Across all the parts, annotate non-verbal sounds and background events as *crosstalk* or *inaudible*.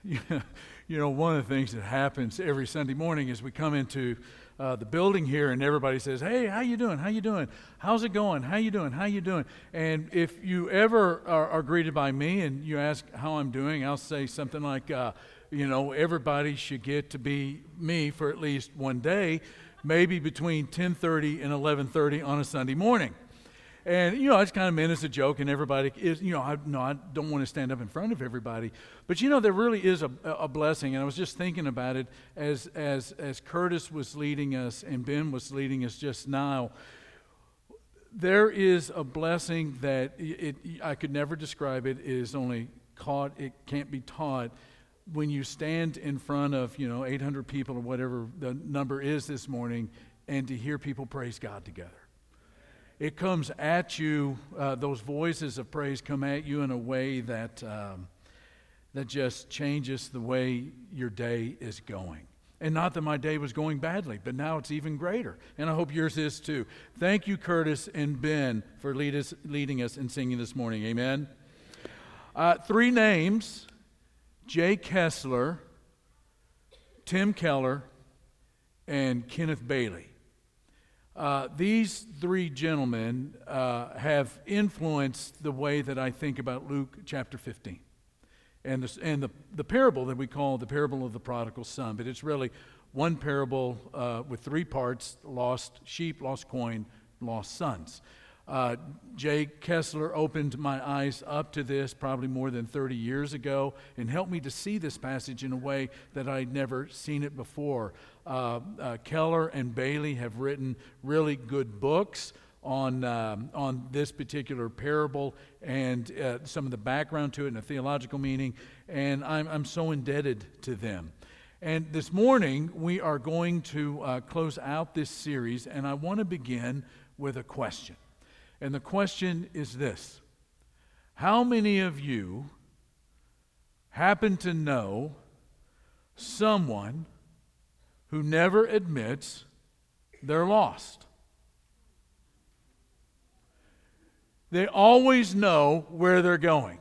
*laughs* you know, one of the things that happens every Sunday morning is we come into uh, the building here and everybody says, "Hey, how you doing? How you doing? How's it going? How you doing? How you doing?" And if you ever are, are greeted by me and you ask how I'm doing, I'll say something like, uh, "You know, everybody should get to be me for at least one day, maybe between 10:30 and 11:30 on a Sunday morning." And, you know, it's kind of meant as a joke, and everybody is, you know, I, no, I don't want to stand up in front of everybody. But, you know, there really is a, a blessing. And I was just thinking about it as, as, as Curtis was leading us and Ben was leading us just now. There is a blessing that it, it, I could never describe it. It is only caught, it can't be taught. When you stand in front of, you know, 800 people or whatever the number is this morning, and to hear people praise God together it comes at you, uh, those voices of praise come at you in a way that, um, that just changes the way your day is going. And not that my day was going badly, but now it's even greater. And I hope yours is too. Thank you, Curtis and Ben, for lead us, leading us in singing this morning. Amen. Uh, three names Jay Kessler, Tim Keller, and Kenneth Bailey. Uh, these three gentlemen uh, have influenced the way that I think about Luke chapter 15 and, the, and the, the parable that we call the parable of the prodigal son. But it's really one parable uh, with three parts lost sheep, lost coin, lost sons. Uh, Jay Kessler opened my eyes up to this probably more than 30 years ago and helped me to see this passage in a way that I'd never seen it before. Uh, uh, Keller and Bailey have written really good books on, um, on this particular parable and uh, some of the background to it and the theological meaning, and I'm, I'm so indebted to them. And this morning, we are going to uh, close out this series, and I want to begin with a question. And the question is this How many of you happen to know someone who never admits they're lost? They always know where they're going.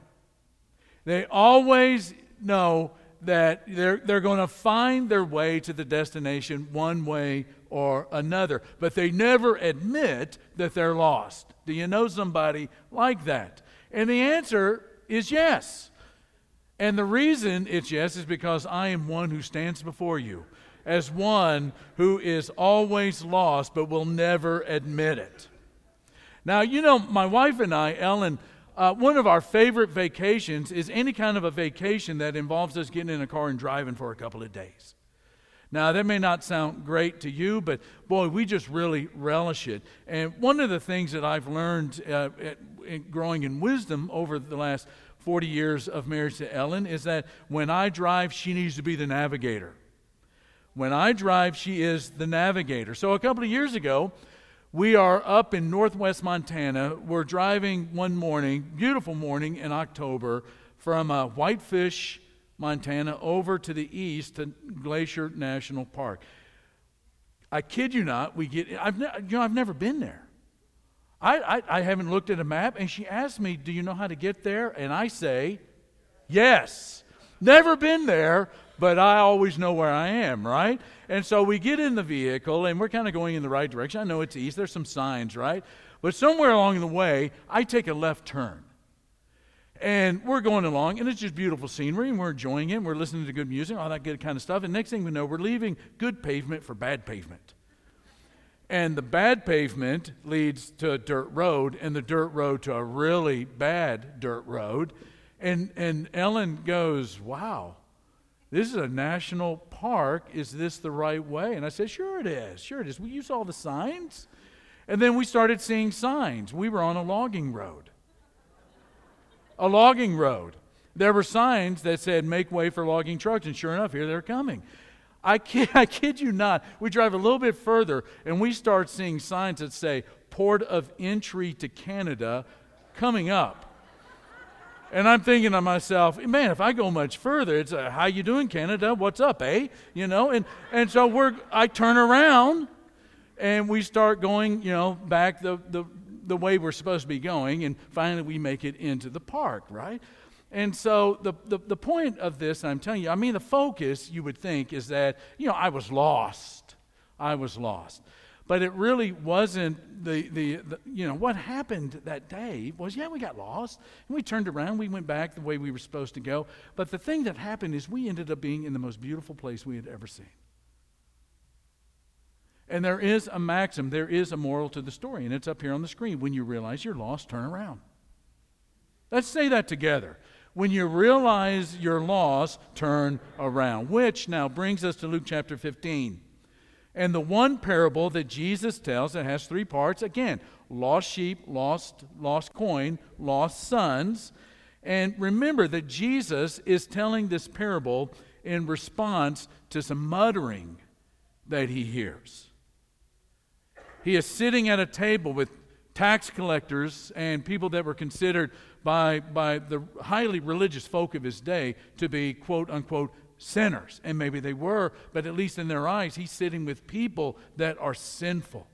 They always know that they're, they're going to find their way to the destination one way or another, but they never admit that they're lost. Do you know somebody like that? And the answer is yes. And the reason it's yes is because I am one who stands before you as one who is always lost but will never admit it. Now, you know, my wife and I, Ellen, uh, one of our favorite vacations is any kind of a vacation that involves us getting in a car and driving for a couple of days. Now, that may not sound great to you, but boy, we just really relish it. And one of the things that I've learned uh, at, growing in wisdom over the last 40 years of marriage to Ellen is that when I drive, she needs to be the navigator. When I drive, she is the navigator. So a couple of years ago, we are up in northwest Montana. We're driving one morning, beautiful morning in October, from uh, Whitefish Montana over to the east to Glacier National Park. I kid you not, we get, I've, ne- you know, I've never been there. I, I, I haven't looked at a map, and she asked me, Do you know how to get there? And I say, Yes. Never been there, but I always know where I am, right? And so we get in the vehicle, and we're kind of going in the right direction. I know it's east, there's some signs, right? But somewhere along the way, I take a left turn. And we're going along, and it's just beautiful scenery, and we're enjoying it. And we're listening to good music, all that good kind of stuff. And next thing we know, we're leaving good pavement for bad pavement. And the bad pavement leads to a dirt road, and the dirt road to a really bad dirt road. And, and Ellen goes, Wow, this is a national park. Is this the right way? And I said, Sure it is. Sure it is. We use all the signs. And then we started seeing signs. We were on a logging road a logging road. There were signs that said, make way for logging trucks, and sure enough, here they're coming. I kid, *laughs* I kid you not. We drive a little bit further, and we start seeing signs that say, port of entry to Canada coming up. And I'm thinking to myself, man, if I go much further, it's a, how you doing, Canada? What's up, eh? You know, and, and so we're, I turn around and we start going, you know, back the, the, the way we're supposed to be going, and finally we make it into the park, right? And so the, the, the point of this, I'm telling you, I mean, the focus, you would think, is that, you know, I was lost. I was lost. But it really wasn't the, the, the, you know, what happened that day was, yeah, we got lost. And we turned around, we went back the way we were supposed to go. But the thing that happened is we ended up being in the most beautiful place we had ever seen. And there is a maxim, there is a moral to the story, and it's up here on the screen. When you realize you're lost, turn around. Let's say that together. When you realize you're lost, turn around. Which now brings us to Luke chapter 15. And the one parable that Jesus tells that has three parts again, lost sheep, lost lost coin, lost sons. And remember that Jesus is telling this parable in response to some muttering that he hears. He is sitting at a table with tax collectors and people that were considered by, by the highly religious folk of his day to be quote unquote sinners. And maybe they were, but at least in their eyes, he's sitting with people that are sinful.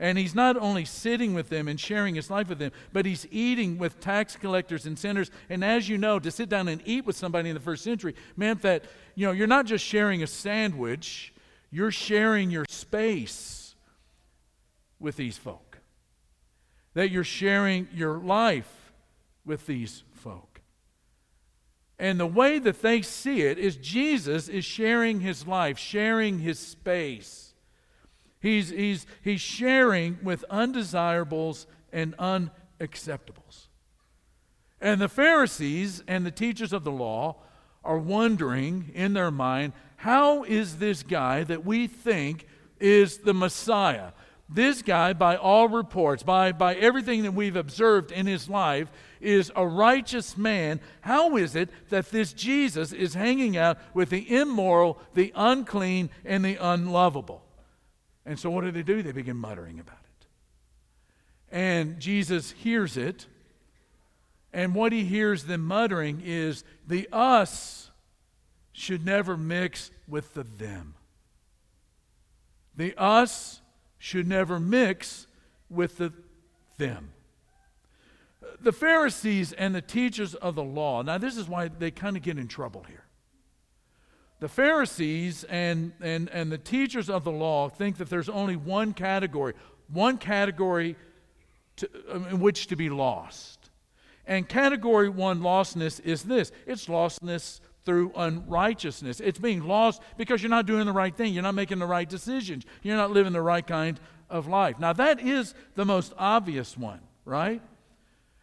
And he's not only sitting with them and sharing his life with them, but he's eating with tax collectors and sinners. And as you know, to sit down and eat with somebody in the first century meant that, you know, you're not just sharing a sandwich, you're sharing your space with these folk. That you're sharing your life with these. And the way that they see it is Jesus is sharing his life, sharing his space. He's, he's, he's sharing with undesirables and unacceptables. And the Pharisees and the teachers of the law are wondering in their mind how is this guy that we think is the Messiah? This guy, by all reports, by, by everything that we've observed in his life, is a righteous man, how is it that this Jesus is hanging out with the immoral, the unclean, and the unlovable? And so what do they do? They begin muttering about it. And Jesus hears it. And what he hears them muttering is the us should never mix with the them. The us should never mix with the them the Pharisees and the teachers of the law, now this is why they kind of get in trouble here. The Pharisees and, and, and the teachers of the law think that there's only one category, one category to, um, in which to be lost. And category one lostness is this it's lostness through unrighteousness. It's being lost because you're not doing the right thing, you're not making the right decisions, you're not living the right kind of life. Now, that is the most obvious one, right?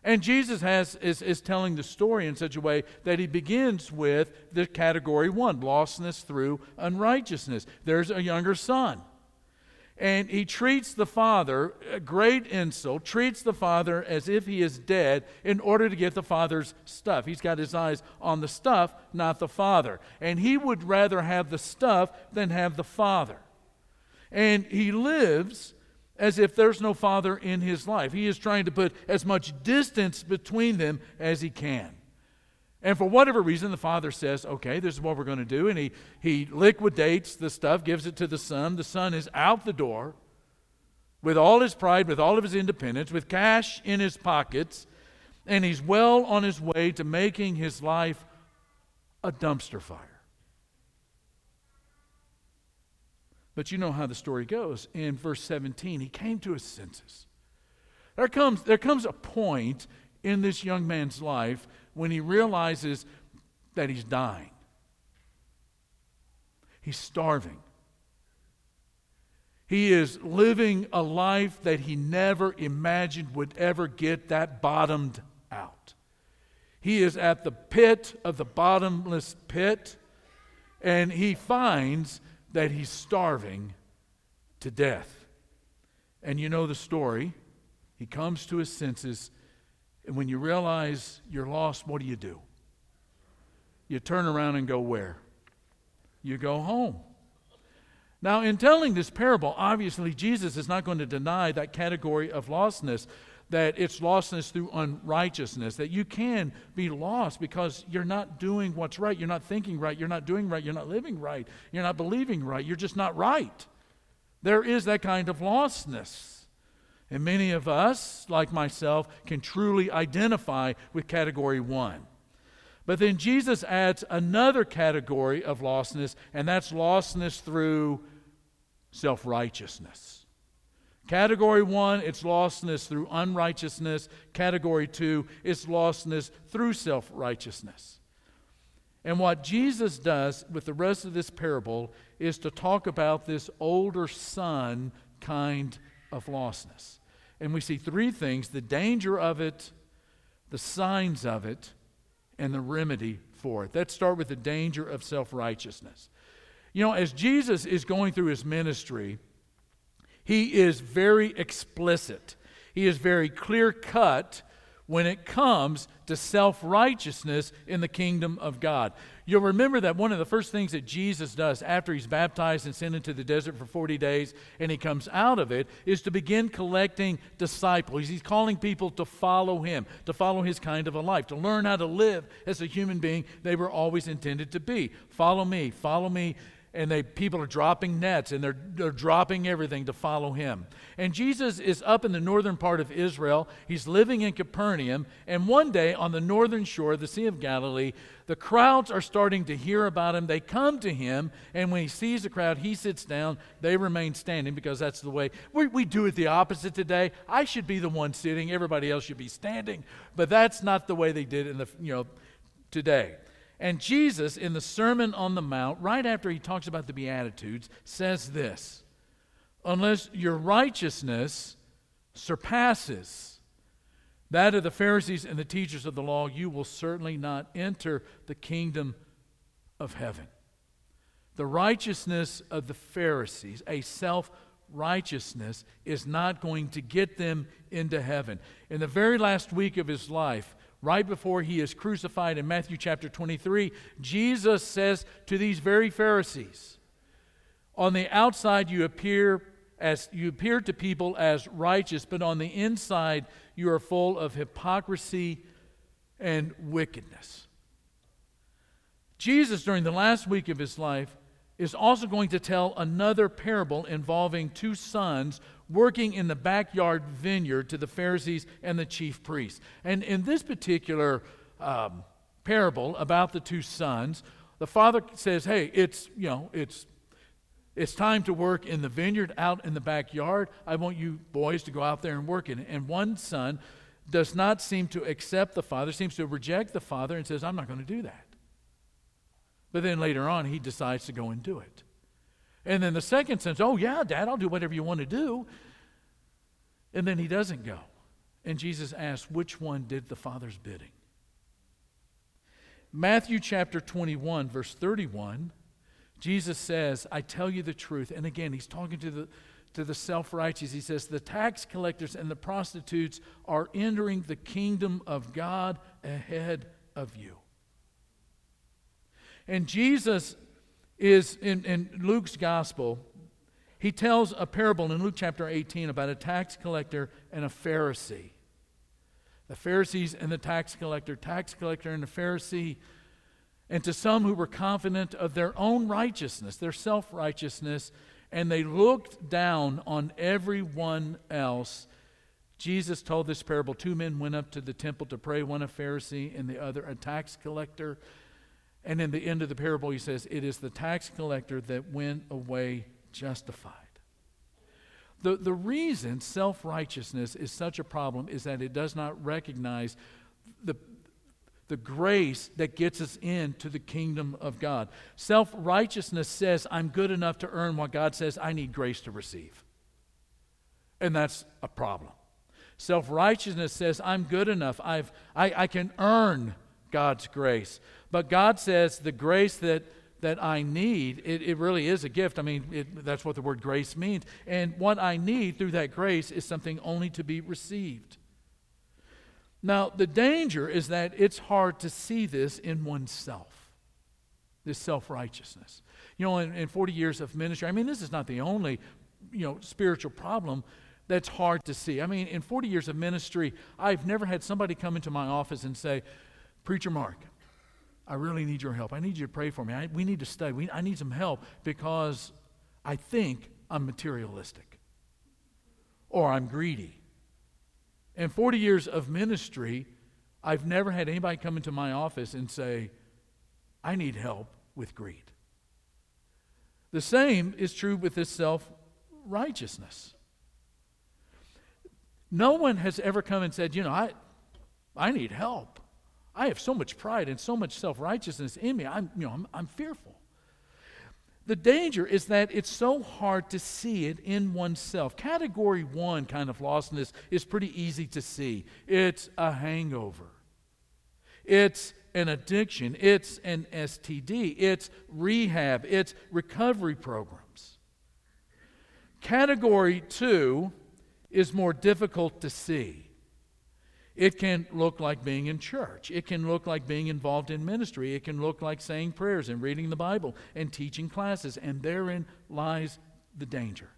And Jesus has, is, is telling the story in such a way that he begins with the category one lostness through unrighteousness. There's a younger son. And he treats the father, a great insult, treats the father as if he is dead in order to get the father's stuff. He's got his eyes on the stuff, not the father. And he would rather have the stuff than have the father. And he lives as if there's no father in his life. He is trying to put as much distance between them as he can. And for whatever reason, the father says, okay, this is what we're going to do. And he, he liquidates the stuff, gives it to the son. The son is out the door with all his pride, with all of his independence, with cash in his pockets. And he's well on his way to making his life a dumpster fire. But you know how the story goes. In verse 17, he came to his senses. There comes, there comes a point in this young man's life when he realizes that he's dying. He's starving. He is living a life that he never imagined would ever get that bottomed out. He is at the pit of the bottomless pit, and he finds that he's starving to death. And you know the story. He comes to his senses, and when you realize you're lost, what do you do? You turn around and go where? You go home. Now, in telling this parable, obviously Jesus is not going to deny that category of lostness that it's lostness through unrighteousness, that you can be lost because you're not doing what's right, you're not thinking right, you're not doing right, you're not living right, you're not believing right, you're just not right. There is that kind of lostness. And many of us, like myself, can truly identify with category one. But then Jesus adds another category of lostness, and that's lostness through self righteousness. Category one, it's lostness through unrighteousness. Category two, it's lostness through self righteousness. And what Jesus does with the rest of this parable is to talk about this older son kind of lostness. And we see three things the danger of it, the signs of it, and the remedy for it. Let's start with the danger of self righteousness. You know, as Jesus is going through his ministry, he is very explicit, he is very clear cut when it comes to self righteousness in the kingdom of God. You'll remember that one of the first things that Jesus does after he's baptized and sent into the desert for 40 days and he comes out of it is to begin collecting disciples. He's calling people to follow him, to follow his kind of a life, to learn how to live as a human being they were always intended to be. Follow me, follow me and they people are dropping nets and they're, they're dropping everything to follow him. And jesus is up in the northern part of israel. He's living in capernaum. And one day on the northern shore of the sea of galilee the crowds are starting to hear about him. They come to him and when he sees the crowd he sits down. They remain standing because that's the way we, we do it the opposite today. I should be the one sitting. Everybody else should be standing. But that's not the way they did in the you know today and Jesus, in the Sermon on the Mount, right after he talks about the Beatitudes, says this Unless your righteousness surpasses that of the Pharisees and the teachers of the law, you will certainly not enter the kingdom of heaven. The righteousness of the Pharisees, a self righteousness, is not going to get them into heaven. In the very last week of his life, right before he is crucified in Matthew chapter 23, Jesus says to these very Pharisees, On the outside you appear as you appear to people as righteous, but on the inside you are full of hypocrisy and wickedness. Jesus, during the last week of his life, is also going to tell another parable involving two sons working in the backyard vineyard to the Pharisees and the chief priests. And in this particular um, parable about the two sons, the father says, "Hey, it's you know it's." It's time to work in the vineyard out in the backyard. I want you boys to go out there and work in. And one son does not seem to accept the father, seems to reject the father, and says, I'm not going to do that. But then later on, he decides to go and do it. And then the second says, Oh, yeah, Dad, I'll do whatever you want to do. And then he doesn't go. And Jesus asks, Which one did the Father's bidding? Matthew chapter 21, verse 31, Jesus says, I tell you the truth. And again, he's talking to the, to the self righteous. He says, The tax collectors and the prostitutes are entering the kingdom of God ahead of you. And Jesus is in, in Luke's gospel, he tells a parable in Luke chapter 18 about a tax collector and a Pharisee. The Pharisees and the tax collector, tax collector and the Pharisee, and to some who were confident of their own righteousness, their self righteousness, and they looked down on everyone else. Jesus told this parable. Two men went up to the temple to pray, one a Pharisee and the other a tax collector. And in the end of the parable, he says, It is the tax collector that went away justified. The, the reason self righteousness is such a problem is that it does not recognize the, the grace that gets us into the kingdom of God. Self righteousness says, I'm good enough to earn what God says I need grace to receive. And that's a problem. Self righteousness says, I'm good enough. I've, I, I can earn God's grace. But God says the grace that, that I need, it, it really is a gift. I mean, it, that's what the word grace means. And what I need through that grace is something only to be received. Now, the danger is that it's hard to see this in oneself, this self righteousness. You know, in, in 40 years of ministry, I mean, this is not the only, you know, spiritual problem that's hard to see. I mean, in 40 years of ministry, I've never had somebody come into my office and say, Preacher Mark, I really need your help. I need you to pray for me. I, we need to study. We, I need some help because I think I'm materialistic or I'm greedy. In 40 years of ministry, I've never had anybody come into my office and say, I need help with greed. The same is true with this self righteousness. No one has ever come and said, You know, I, I need help. I have so much pride and so much self righteousness in me. I'm, you know, I'm, I'm fearful. The danger is that it's so hard to see it in oneself. Category one kind of lostness is pretty easy to see. It's a hangover, it's an addiction, it's an STD, it's rehab, it's recovery programs. Category two is more difficult to see. It can look like being in church. It can look like being involved in ministry. It can look like saying prayers and reading the Bible and teaching classes. And therein lies the danger.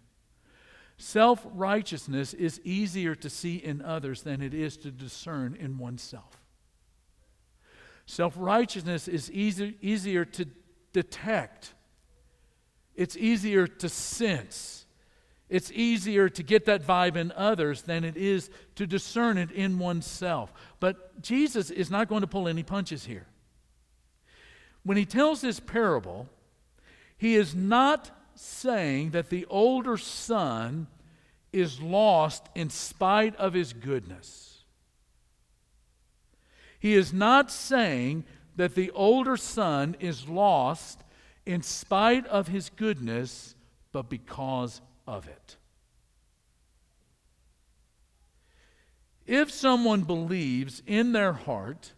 Self righteousness is easier to see in others than it is to discern in oneself. Self righteousness is easy, easier to detect, it's easier to sense. It's easier to get that vibe in others than it is to discern it in oneself. But Jesus is not going to pull any punches here. When he tells this parable, he is not saying that the older son is lost in spite of his goodness. He is not saying that the older son is lost in spite of his goodness, but because of it. If someone believes in their heart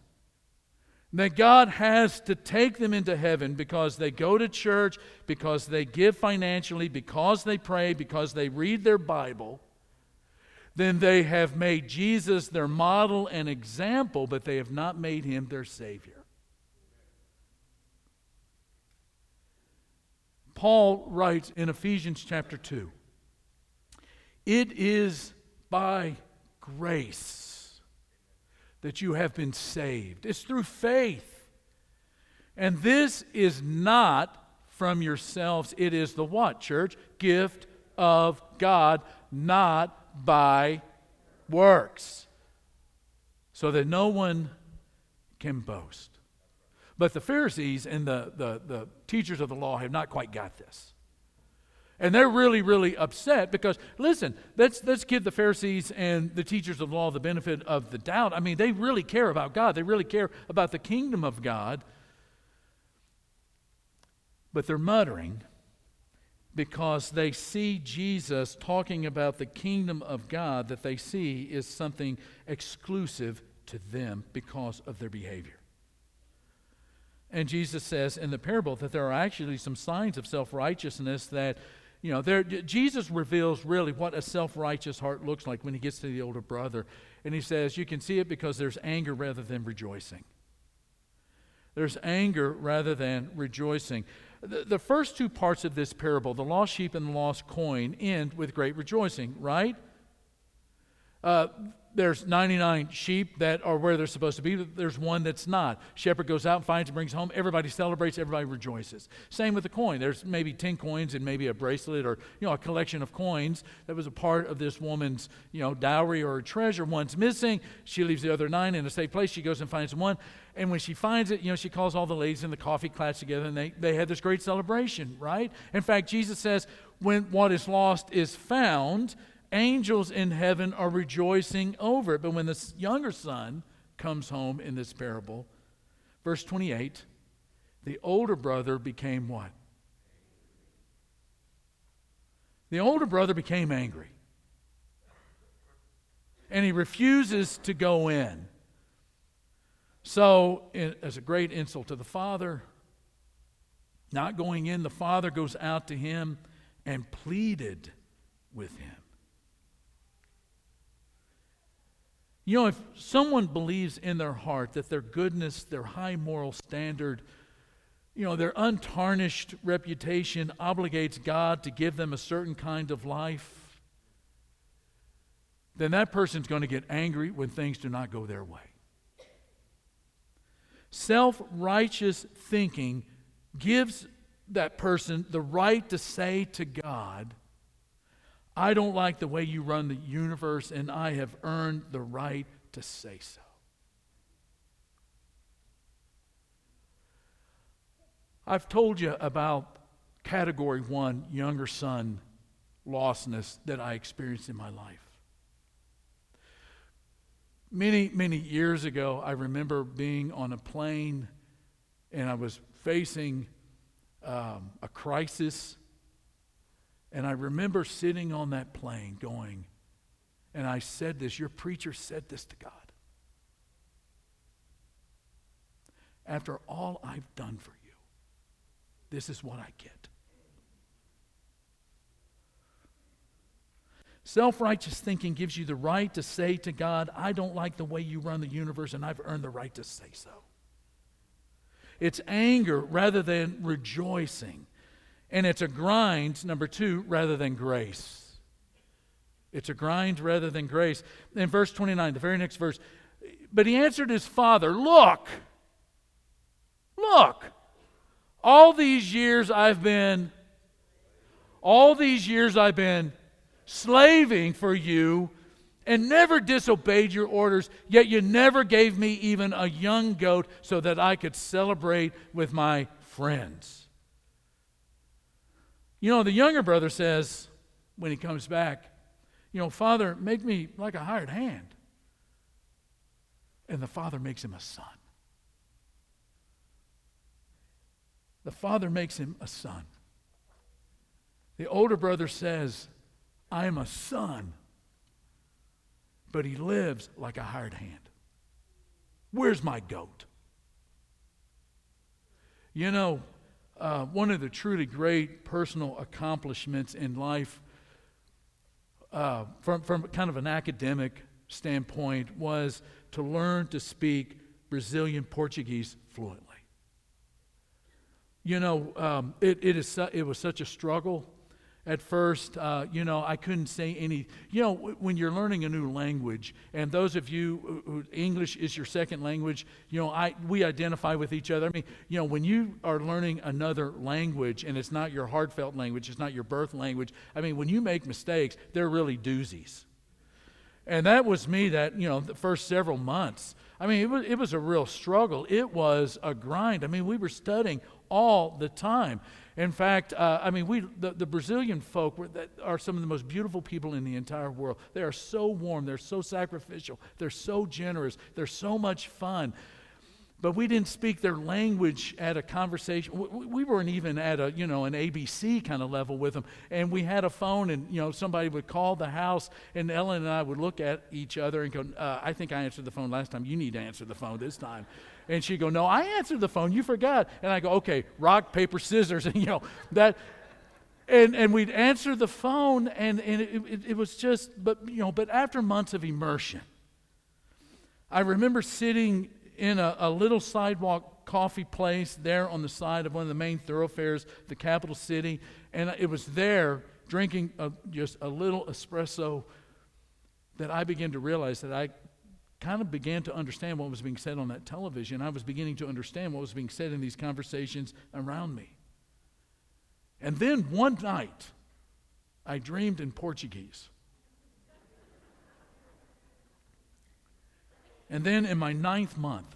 that God has to take them into heaven because they go to church, because they give financially, because they pray, because they read their Bible, then they have made Jesus their model and example, but they have not made him their Savior. Paul writes in Ephesians chapter 2 it is by grace that you have been saved. It's through faith. And this is not from yourselves. It is the what, church? Gift of God, not by works. So that no one can boast. But the Pharisees and the, the, the teachers of the law have not quite got this. And they're really, really upset because, listen, let's, let's give the Pharisees and the teachers of law the benefit of the doubt. I mean, they really care about God, they really care about the kingdom of God. But they're muttering because they see Jesus talking about the kingdom of God that they see is something exclusive to them because of their behavior. And Jesus says in the parable that there are actually some signs of self righteousness that you know, there, Jesus reveals really what a self righteous heart looks like when he gets to the older brother. And he says, You can see it because there's anger rather than rejoicing. There's anger rather than rejoicing. The, the first two parts of this parable, the lost sheep and the lost coin, end with great rejoicing, right? Uh, there's 99 sheep that are where they're supposed to be. but There's one that's not. Shepherd goes out finds and brings home. Everybody celebrates. Everybody rejoices. Same with the coin. There's maybe 10 coins and maybe a bracelet or you know a collection of coins that was a part of this woman's you know dowry or treasure. One's missing. She leaves the other nine in a safe place. She goes and finds one. And when she finds it, you know, she calls all the ladies in the coffee class together and they, they had this great celebration, right? In fact, Jesus says, when what is lost is found, angels in heaven are rejoicing over it. But when the younger son comes home in this parable, verse 28, the older brother became what? The older brother became angry. And he refuses to go in. So, as a great insult to the father, not going in, the father goes out to him and pleaded with him. You know, if someone believes in their heart that their goodness, their high moral standard, you know, their untarnished reputation obligates God to give them a certain kind of life, then that person's going to get angry when things do not go their way. Self righteous thinking gives that person the right to say to God, I don't like the way you run the universe, and I have earned the right to say so. I've told you about category one younger son lostness that I experienced in my life. Many, many years ago, I remember being on a plane and I was facing um, a crisis and I remember sitting on that plane going, and I said this, your preacher said this to God. After all I've done for you, this is what I get. Self righteous thinking gives you the right to say to God, I don't like the way you run the universe, and I've earned the right to say so. It's anger rather than rejoicing. And it's a grind, number two, rather than grace. It's a grind rather than grace. In verse 29, the very next verse, but he answered his father, Look, look, all these years I've been, all these years I've been slaving for you and never disobeyed your orders, yet you never gave me even a young goat so that I could celebrate with my friends. You know, the younger brother says when he comes back, You know, Father, make me like a hired hand. And the father makes him a son. The father makes him a son. The older brother says, I am a son, but he lives like a hired hand. Where's my goat? You know, uh, one of the truly great personal accomplishments in life, uh, from, from kind of an academic standpoint, was to learn to speak Brazilian Portuguese fluently. You know, um, it, it, is it was such a struggle at first, uh, you know, I couldn't say any. You know, when you're learning a new language, and those of you who English is your second language, you know, I we identify with each other. I mean, you know, when you are learning another language and it's not your heartfelt language, it's not your birth language. I mean, when you make mistakes, they're really doozies. And that was me. That you know, the first several months. I mean, it was it was a real struggle. It was a grind. I mean, we were studying all the time. In fact, uh, I mean, we, the, the Brazilian folk were, are some of the most beautiful people in the entire world. They are so warm, they're so sacrificial, they're so generous, they're so much fun. But we didn't speak their language at a conversation. We, we weren't even at a, you know, an ABC kind of level with them. And we had a phone, and, you know, somebody would call the house, and Ellen and I would look at each other and go, uh, I think I answered the phone last time. You need to answer the phone this time. And she'd go, No, I answered the phone. You forgot. And I go, Okay, rock, paper, scissors. *laughs* And, you know, that. And, and we'd answer the phone, and, and it, it, it was just, but, you know, but after months of immersion, I remember sitting in a, a little sidewalk coffee place there on the side of one of the main thoroughfares, the capital city, and it was there drinking a, just a little espresso that I began to realize that I kind of began to understand what was being said on that television. I was beginning to understand what was being said in these conversations around me. And then one night, I dreamed in Portuguese. And then in my ninth month,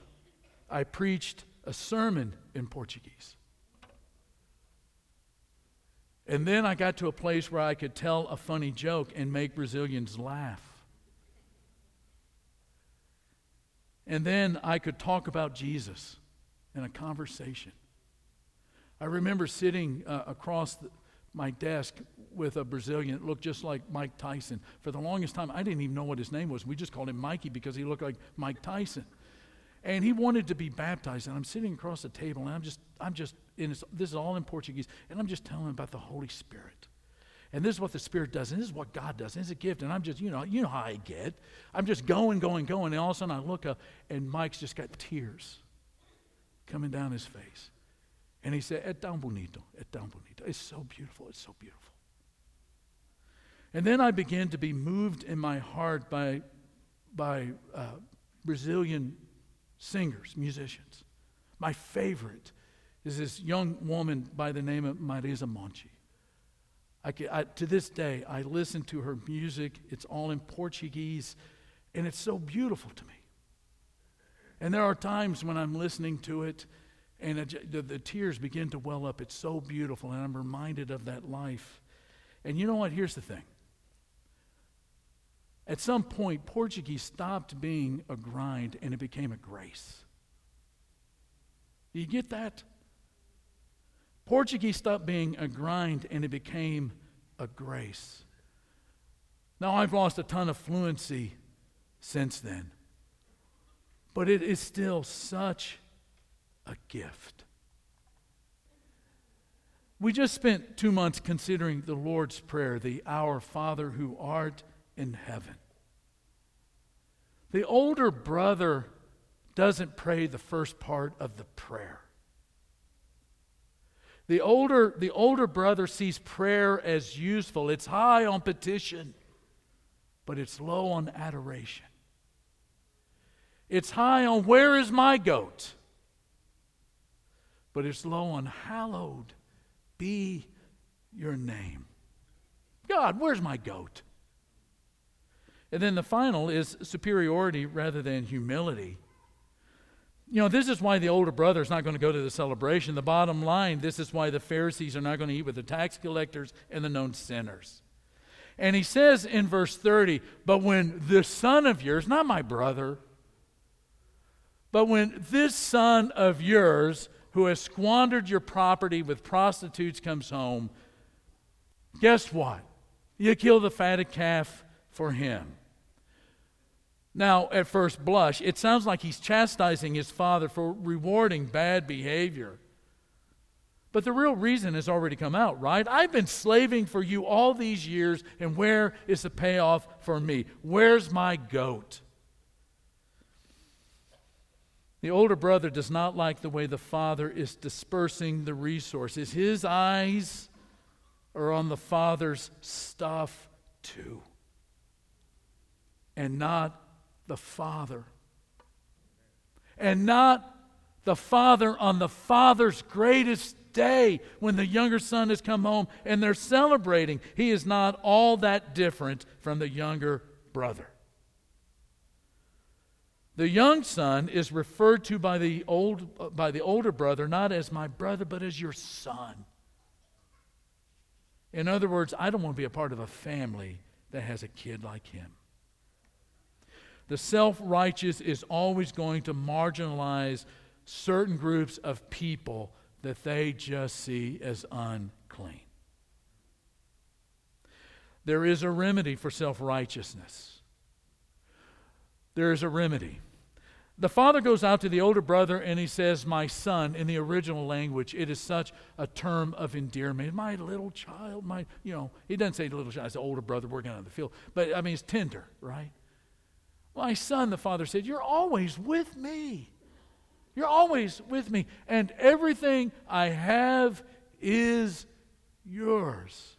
I preached a sermon in Portuguese. And then I got to a place where I could tell a funny joke and make Brazilians laugh. And then I could talk about Jesus in a conversation. I remember sitting uh, across the, my desk with a Brazilian that looked just like Mike Tyson. For the longest time, I didn't even know what his name was. We just called him Mikey because he looked like Mike Tyson. And he wanted to be baptized. And I'm sitting across the table, and I'm just, I'm just, in this is all in Portuguese, and I'm just telling him about the Holy Spirit. And this is what the Spirit does, and this is what God does. And it's a gift. And I'm just, you know, you know how I get. I'm just going, going, going. And all of a sudden I look up, and Mike's just got tears coming down his face. And he said, É tão bonito, é tão bonito. It's so beautiful, it's so beautiful. And then I began to be moved in my heart by, by uh, Brazilian singers, musicians. My favorite is this young woman by the name of Marisa Monte. I, I, to this day, I listen to her music. It's all in Portuguese, and it's so beautiful to me. And there are times when I'm listening to it, And the, the tears begin to well up. It's so beautiful, and I'm reminded of that life. And you know what? Here's the thing. At some point, Portuguese stopped being a grind and it became a grace. Do you get that? Portuguese stopped being a grind and it became a grace. Now, I've lost a ton of fluency since then, but it is still such a gift. We just spent two months considering the Lord's Prayer, the Our Father who art in heaven. The older brother doesn't pray the first part of the prayer. The older, the older brother sees prayer as useful. It's high on petition, but it's low on adoration. It's high on where is my goat, but it's low on hallowed be your name. God, where's my goat? And then the final is superiority rather than humility. You know, this is why the older brother is not going to go to the celebration. The bottom line this is why the Pharisees are not going to eat with the tax collectors and the known sinners. And he says in verse 30, But when this son of yours, not my brother, but when this son of yours who has squandered your property with prostitutes comes home, guess what? You kill the fatted calf for him. Now, at first blush, it sounds like he's chastising his father for rewarding bad behavior. But the real reason has already come out, right? I've been slaving for you all these years, and where is the payoff for me? Where's my goat? The older brother does not like the way the father is dispersing the resources. His eyes are on the father's stuff too and not the Father. And not the Father on the Father's greatest day when the younger son has come home and they're celebrating. He is not all that different from the younger brother. The young son is referred to by the, old, by the older brother not as my brother, but as your son. In other words, I don't want to be a part of a family that has a kid like him. The self righteous is always going to marginalize certain groups of people that they just see as unclean. There is a remedy for self righteousness. There is a remedy. The father goes out to the older brother and he says, My son, in the original language, it is such a term of endearment. My little child, my, you know, he doesn't say little child, it's the older brother working on the field. But I mean, it's tender, right? My son, the father said, You're always with me. You're always with me. And everything I have is yours.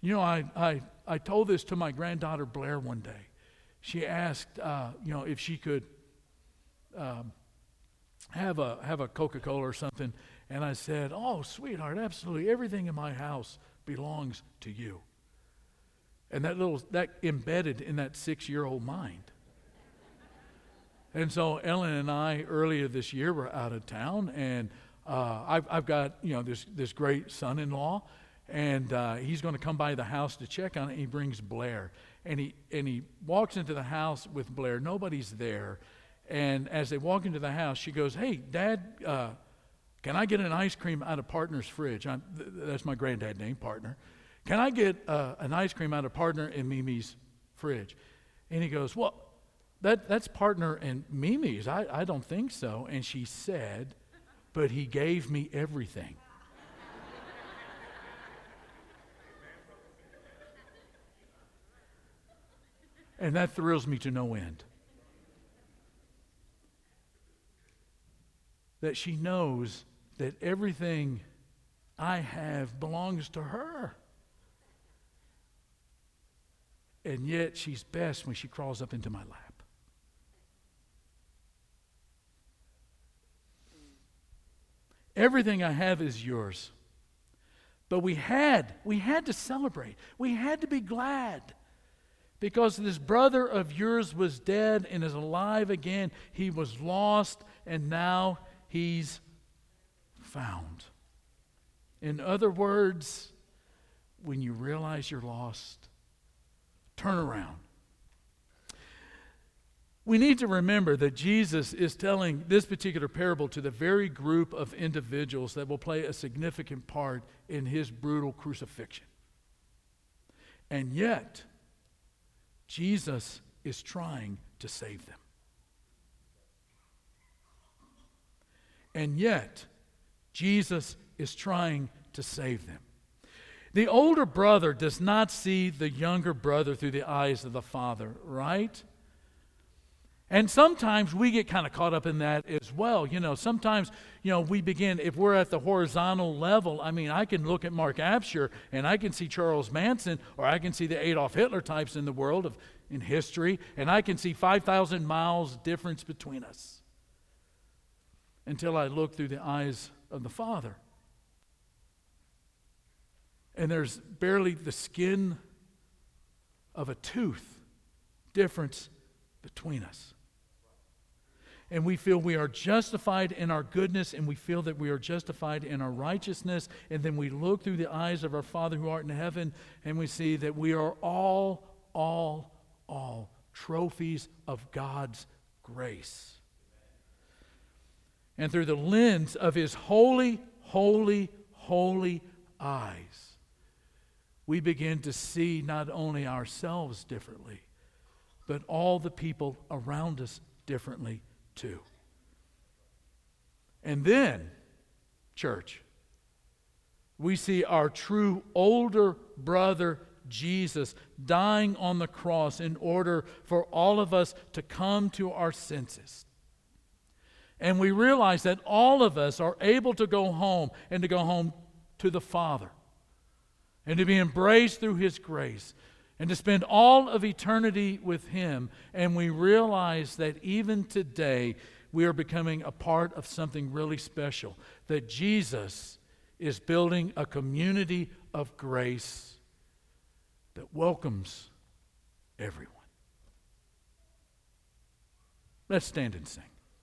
You know, I, I, I told this to my granddaughter Blair one day. She asked, uh, you know, if she could um, have a, have a Coca Cola or something. And I said, Oh, sweetheart, absolutely. Everything in my house belongs to you. And that little, that embedded in that six year old mind. And so Ellen and I, earlier this year, were out of town, and uh, I've, I've got, you know, this, this great son in law, and uh, he's going to come by the house to check on it. He brings Blair. And he, and he walks into the house with Blair. Nobody's there. And as they walk into the house, she goes, Hey, Dad, uh, can I get an ice cream out of Partner's fridge? Th- that's my granddad name, Partner. Can I get uh, an ice cream out of Partner and Mimi's fridge? And he goes, Well, that, that's Partner and Mimi's. I, I don't think so. And she said, But he gave me everything. And that thrills me to no end. That she knows that everything I have belongs to her. And yet she's best when she crawls up into my lap. Everything I have is yours. But we had, we had to celebrate. We had to be glad because this brother of yours was dead and is alive again. He was lost and now he's found. In other words, when you realize you're lost, turn around. We need to remember that Jesus is telling this particular parable to the very group of individuals that will play a significant part in his brutal crucifixion. And yet, Jesus is trying to save them. And yet, Jesus is trying to save them. The older brother does not see the younger brother through the eyes of the father, right? And sometimes we get kind of caught up in that as well. You know, sometimes, you know, we begin, if we're at the horizontal level, I mean, I can look at Mark Absher and I can see Charles Manson or I can see the Adolf Hitler types in the world of in history, and I can see 5,000 miles difference between us until I look through the eyes of the Father. And there's barely the skin of a tooth difference between us. And we feel we are justified in our goodness, and we feel that we are justified in our righteousness. And then we look through the eyes of our Father who art in heaven, and we see that we are all, all, all trophies of God's grace and through the lens of his holy, holy, holy eyes, we begin to see not only ourselves differently, but all the people around us differently And then, church, we see our true older brother Jesus dying on the cross in order for all of us to come to our senses. And we realize that all of us are able to go home and to go home to the Father and to be embraced through His grace and to spend all of eternity with Him. And we realize that even today, we are becoming a part of something really special. That Jesus is building a community of grace that welcomes everyone. Let's stand and sing.